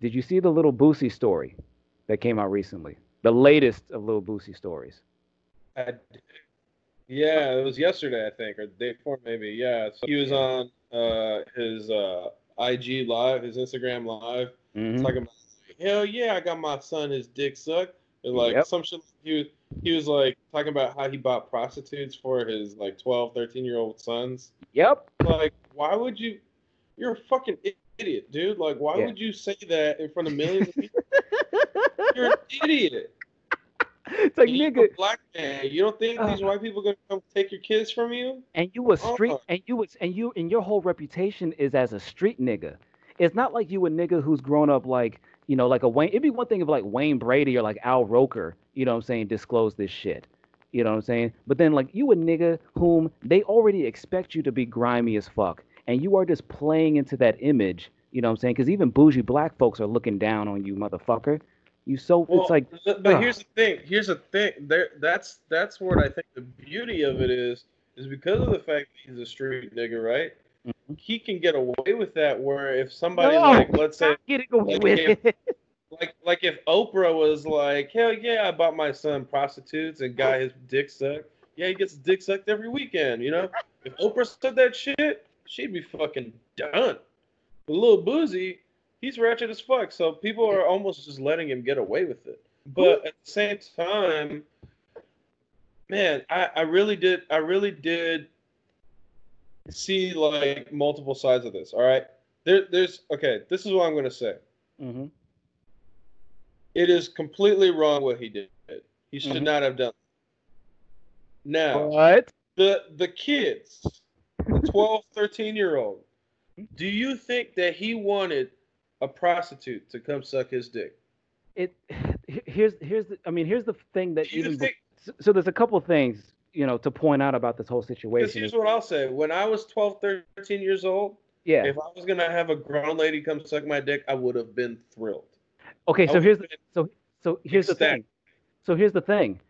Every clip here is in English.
Did you see the little Boosie story that came out recently? The latest of little Boosie stories. I, yeah, it was yesterday, I think, or the day before, maybe. Yeah, so he was on uh, his uh, IG live, his Instagram live, Mhm. talking about, hell yeah, I got my son his dick sucked. And like Yep. some shit, he was, he was like talking about how he bought prostitutes for his like 12, 13 year old sons. Yep. Like, why would you? You're a fucking idiot, dude. Like, why Yeah. would you say that in front of millions of people? You're an idiot. It's like You're nigga, a black man. You don't think these Uh. white people gonna come take your kids from you? and you a street, and you was, and you, and your whole reputation is as a street nigga. It's not like you a nigga who's grown up like, you know, like a Wayne. It'd be one thing if like Wayne Brady or like Al Roker, you know what I'm saying, disclose this shit. You know what I'm saying? But then like you a nigga whom they already expect you to be grimy as fuck, and you are just playing into that image. You know what I'm saying? Because even bougie black folks are looking down on you, motherfucker. You so Well, it's like but ugh. here's the thing. Here's the thing. There, that's that's what I think the beauty of it is, is because of the fact that he's a street nigga, right? Mhm. He can get away with that. Where if somebody No, like, let's say, getting away like with if- it. like like if Oprah was like, hell yeah, I bought my son prostitutes and got his dick sucked. Yeah, he gets dick sucked every weekend. You know, if Oprah said that shit, she'd be fucking done. But Lil Boosie, he's ratchet as fuck. So people are almost just letting him get away with it. But at the same time, man, I, I really did I really did see like multiple sides of this. All right. There, there's okay, this is what I'm gonna say. hmm It is completely wrong what he did. He should Mhm. not have done. That. Now, What? the the kids, the 12, 13 year old, do you think that he wanted a prostitute to come suck his dick? It here's here's the, I mean here's the thing that Do you even think so, so there's a couple things you know to point out about this whole situation. here's is- what I'll say. When I was 12, 13 years old, yeah. if I was gonna have a grown lady come suck my dick, I would have been thrilled. Okay. So here's the, so so here's the thing. So here's the thing.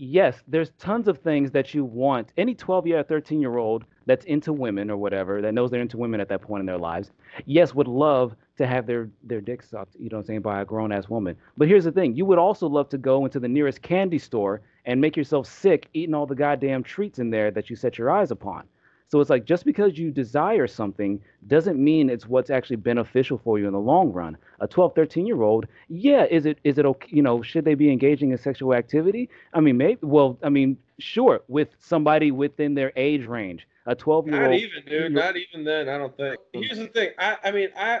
Yes, there's tons of things that you want. Any 12 year or 13 year old that's into women or whatever, that knows they're into women at that point in their lives, yes, would love to have their their dick sucked, you know what I'm saying, by a grown ass woman. But here's the thing, you would also love to go into the nearest candy store and make yourself sick eating all the goddamn treats in there that you set your eyes upon. So it's like just because you desire something doesn't mean it's what's actually beneficial for you in the long run. A 12, 13 year old, yeah, is it is it okay, you know, should they be engaging in sexual activity? I mean, maybe well, I mean, sure, with somebody within their age range. A 12 year old Not even, dude. Not even then. I don't think. Here's the thing. I, I mean, I,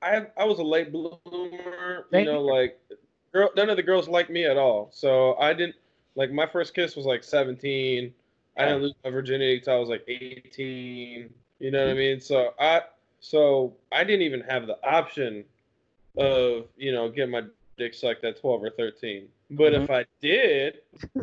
I, I was a late bloomer. You know, like, girl, none of the girls liked me at all. So I didn't like my first kiss was like 17. I didn't lose my virginity until I was like 18. You know what I mean? So I, so I didn't even have the option of you know getting my dick sucked at 12 or 13. But if mm-hmm. I did,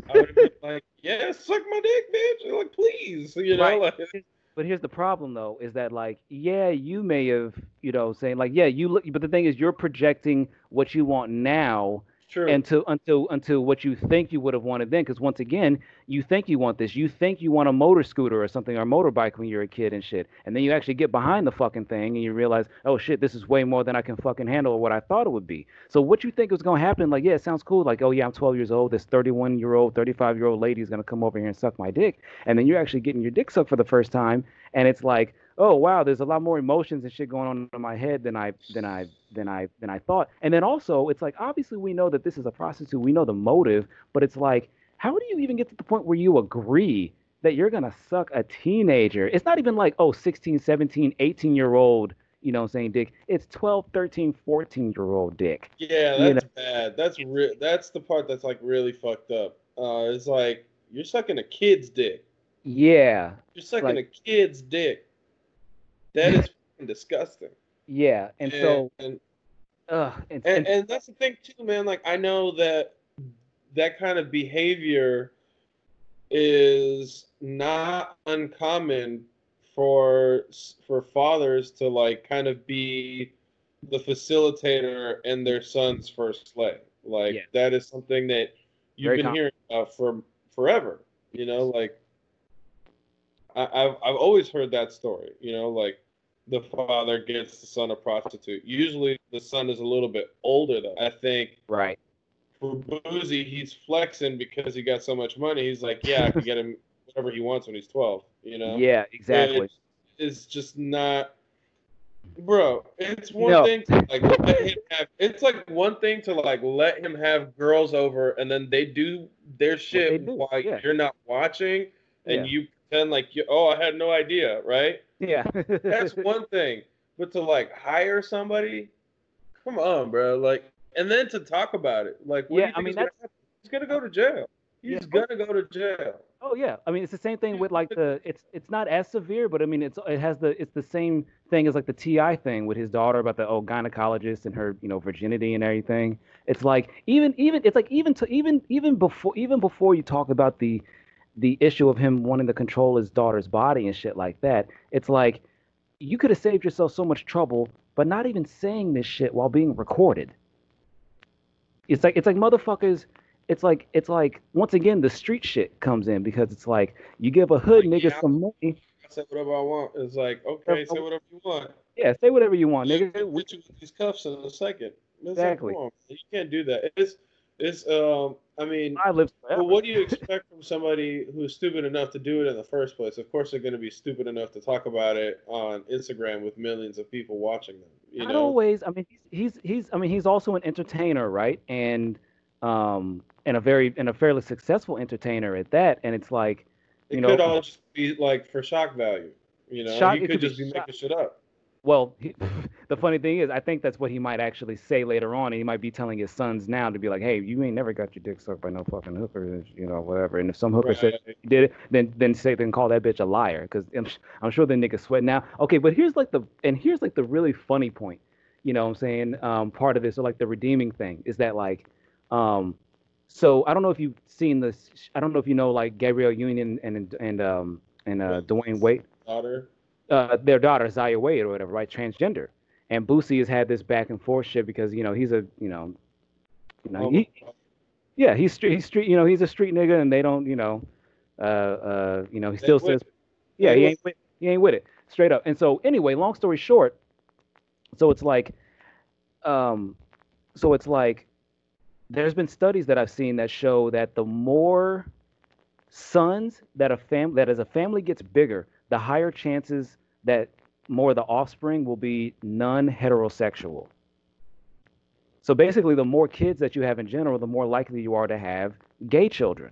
I would have been like, yeah, suck my dick, bitch. Like, please, you know, Right. like. But here's the problem, though, is that like, yeah, you may have, you know, saying like, yeah, you look, but the thing is, you're projecting what you want now True. until until until what you think you would have wanted then. Because once again, you think you want this, you think you want a motor scooter or something or motorbike when you're a kid and shit, and then you actually get behind the fucking thing and you realize, oh shit, this is way more than I can fucking handle or what I thought it would be. So what you think was gonna happen? Like, yeah, it sounds cool. Like, oh yeah, I'm 12 years old. This 31 year old, 35 year old lady is gonna come over here and suck my dick, and then you're actually getting your dick sucked for the first time, and it's like, oh wow, there's a lot more emotions and shit going on in my head than I than I than I than I thought. And then also, it's like obviously we know that this is a prostitute, we know the motive, but it's like, how do you even get to the point where you agree that you're gonna suck a teenager? It's not even like oh 16, 17, 18 year old, you know, what I'm saying dick. It's 12, 13, 14 year old dick. yeah, you that's bad. That's re- That's the part that's like really fucked up. Uh, it's like you're sucking a kid's dick. Yeah, You're sucking Like- a kid's dick. That is disgusting. yeah, and so, and, ugh, and, and and, and that's the thing too, man. Like I know that that kind of behavior is not uncommon for for fathers to like kind of be the facilitator in their son's first slave. Like Yeah. that is something that you've Very been com- hearing about for forever. You know, like I, I've I've always heard that story. You know, like the father gets the son a prostitute. Usually the son is a little bit older though. I think Right. for Boosie, he's flexing because he got so much money. He's like, yeah, I can get him whatever he wants when he's twelve. You know? Yeah, exactly. Which is just not, bro. It's one No. thing to like let him have. It's like one thing to like let him have girls over, and then they do their shit do, while yeah. you're not watching, and Yeah. you pretend like you. Oh, I had no idea, right? Yeah. That's one thing. But to like hire somebody, come on, bro. Like, and then to talk about it, like, what do Yeah, you I mean, is gonna? He's gonna go to jail. He's Yeah. gonna go to jail. Oh yeah, I mean it's the same thing with like the it's it's not as severe, but I mean it's it has the it's the same thing as like the T.I. thing with his daughter about the oh gynecologist and her you know virginity and everything. It's like even even it's like even to even even before even before you talk about the the issue of him wanting to control his daughter's body and shit like that. It's like you could have saved yourself so much trouble, but not even saying this shit while being recorded. It's like it's like motherfuckers it's like it's like once again the street shit comes in because it's like you give a hood Like, nigga yeah. some money. I say whatever I want. It's like, okay, say whatever you want. Yeah, say whatever you want, nigga. get you with these cuffs in a second. It's Exactly. on, you can't do that. It's it's um. I mean, I live but what do you expect from somebody who's stupid enough to do it in the first place? Of course, they're going to be stupid enough to talk about it on Instagram with millions of people watching them. You Not know, always. I mean, he's, he's he's. I mean, he's also an entertainer, right? And um, and a very and a fairly successful entertainer at that. And it's like, it you know- it could all just be like for shock value. You know, Shock- he it could could just be shock- making shit up. Well, he, the funny thing is, I think that's what he might actually say later on. And he might be telling his sons now to be like, hey, you ain't never got your dick sucked by no fucking hooker, you know, whatever. And if some hooker said Right. you did it, then then say then call that bitch a liar because I'm, I'm sure the nigga sweat now. Okay, but here's like the and here's like the really funny point. You know what I'm saying? Um, part of this or like the redeeming thing is that like, um, so I don't know if you've seen this. I don't know if you know like Gabrielle Union and and um and uh, Dwyane Wade Daughter. Uh, their daughter Zaya Wade or whatever, right? Transgender. And Boosie has had this back and forth shit because you know he's a you know, you know he, yeah he's street he's street you know he's a street nigga and they don't you know, uh uh you know he still says yeah he ain't with, he ain't with it straight up. And so anyway, long story short, so it's like, um, so it's like, there's been studies that I've seen that show that the more sons that a fam that as a family gets bigger, the higher chances that more of the offspring will be non-heterosexual. So basically, the more kids that you have in general, the more likely you are to have gay children.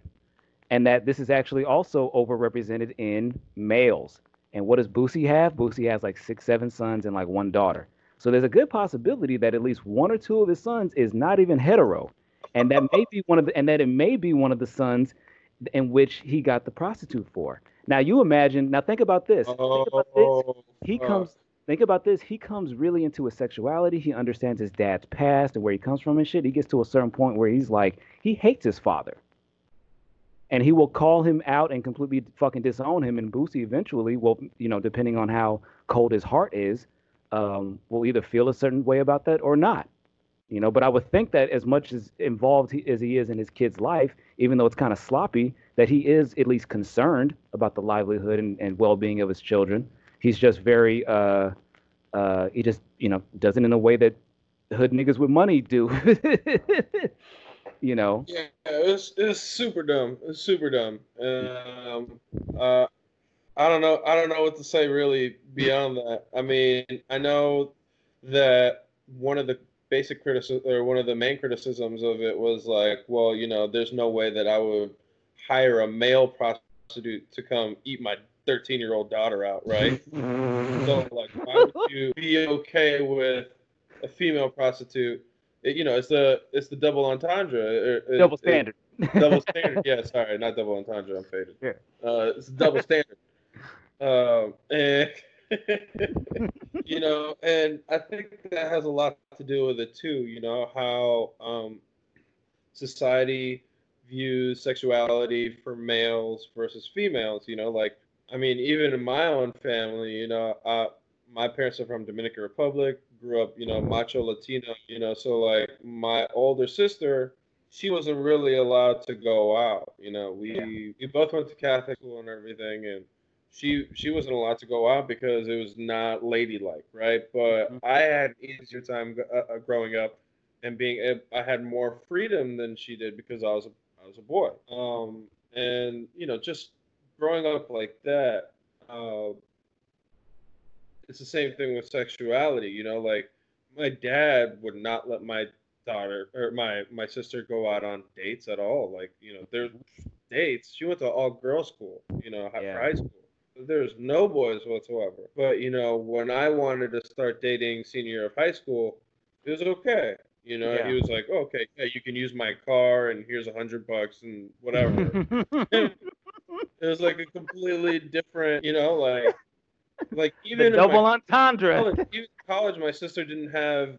And that this is actually also overrepresented in males. And what does Boosie have? Boosie has like six, seven sons and like one daughter. So there's a good possibility that at least one or two of his sons is not even hetero. And that may be one of the and that it may be one of the sons in which he got the prostitute for. Now you imagine, now think about this. think about this. Oh, he fuck. comes think about this. He comes really into his sexuality. He understands his dad's past and where he comes from and shit. He gets to a certain point where he's like he hates his father. And he will call him out and completely fucking disown him. And Boosie eventually will you know depending on how cold his heart is um, will either feel a certain way about that or not you know but i would think that as much as involved he, as he is in his kid's life even though it's kind of sloppy that he is at least concerned about the livelihood and, and well-being of his children he's just very uh uh he just you know does it in a way that hood niggas with money do you know Yeah, it's it's super dumb. It's super dumb. Um, uh, I don't know. I don't know what to say really beyond that. I mean, I know that one of the basic criticism or one of the main criticisms of it was like, well, you know, there's no way that I would hire a male prostitute to come eat my 13 year old daughter out, right? So, like, why would you be okay with a female prostitute? It, you know, it's the it's the double entendre. It- it- double it- standard double standard. Yeah, sorry, not double entendre. I'm faded. Yeah. Uh, it's double standard. Um, and you know, and I think that has a lot to do with it too. You know how um, society views sexuality for males versus females. You know, like I mean, even in my own family, you know, uh, my parents are from Dominican Republic. grew up, you know, macho Latino, you know, so like my older sister, she wasn't really allowed to go out. You know, we yeah. we both went to Catholic school and everything, and she she wasn't allowed to go out because it was not ladylike, right? But mm-hmm. I had easier time uh, uh, growing up and being I had more freedom than she did because I was a, I was a boy. Um, and you know, just growing up like that, uh, it's the same thing with sexuality. You know, like my dad would not let my daughter or my my sister go out on dates at all. Like you know, there's dates. She went to all girls school. You know, yeah. high school. There's no boys whatsoever. But you know, when I wanted to start dating senior year of high school, it was okay. You know, yeah. he was like, oh, "Okay, yeah, you can use my car, and here's a hundred bucks, and whatever." it was like a completely different, you know, like, like even the double entendre. College, even college, my sister didn't have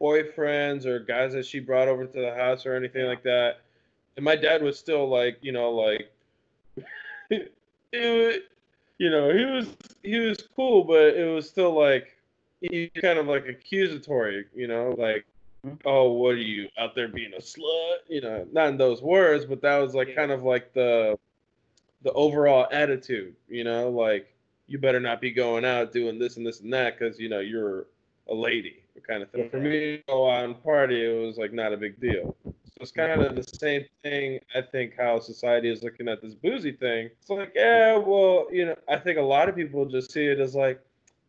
boyfriends or guys that she brought over to the house or anything like that, and my dad was still like, you know, like, it, you know, he was he was cool, but it was still like he kind of like accusatory, you know, like mm-hmm. oh, what are you out there being a slut? You know, not in those words, but that was like kind of like the the overall attitude. You know, like you better not be going out doing this and this and that because you know you're a lady, kind of thing. Yeah. For me to go out and party, it was like not a big deal. So it's kind of the same thing. I think how society is looking at this Boosie thing. It's like, yeah, well, you know, I think a lot of people just see it as like,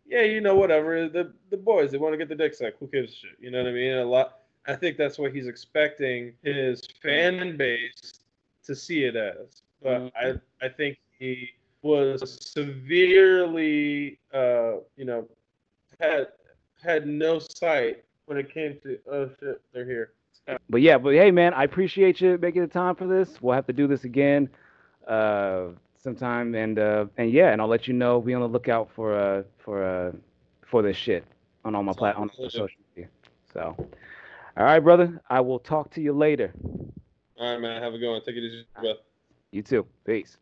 yeah, you know, whatever. The the boys they want to get the dick sucked. Who gives a shit? You know what I mean? a lot. I think that's what he's expecting his fan base to see it as. But mm-hmm. I I think he was severely, uh, you know, had had no sight when it came to oh shit, they're here. But yeah, but hey man, I appreciate you making the time for this. We'll have to do this again. Uh, sometime, and uh, and yeah, and I'll let you know. Be on the lookout for uh for uh for this shit on all my plat on all social media. So, all right, brother. I will talk to you later. All right, man. Have a good one. Take it easy, bro. You too. Peace.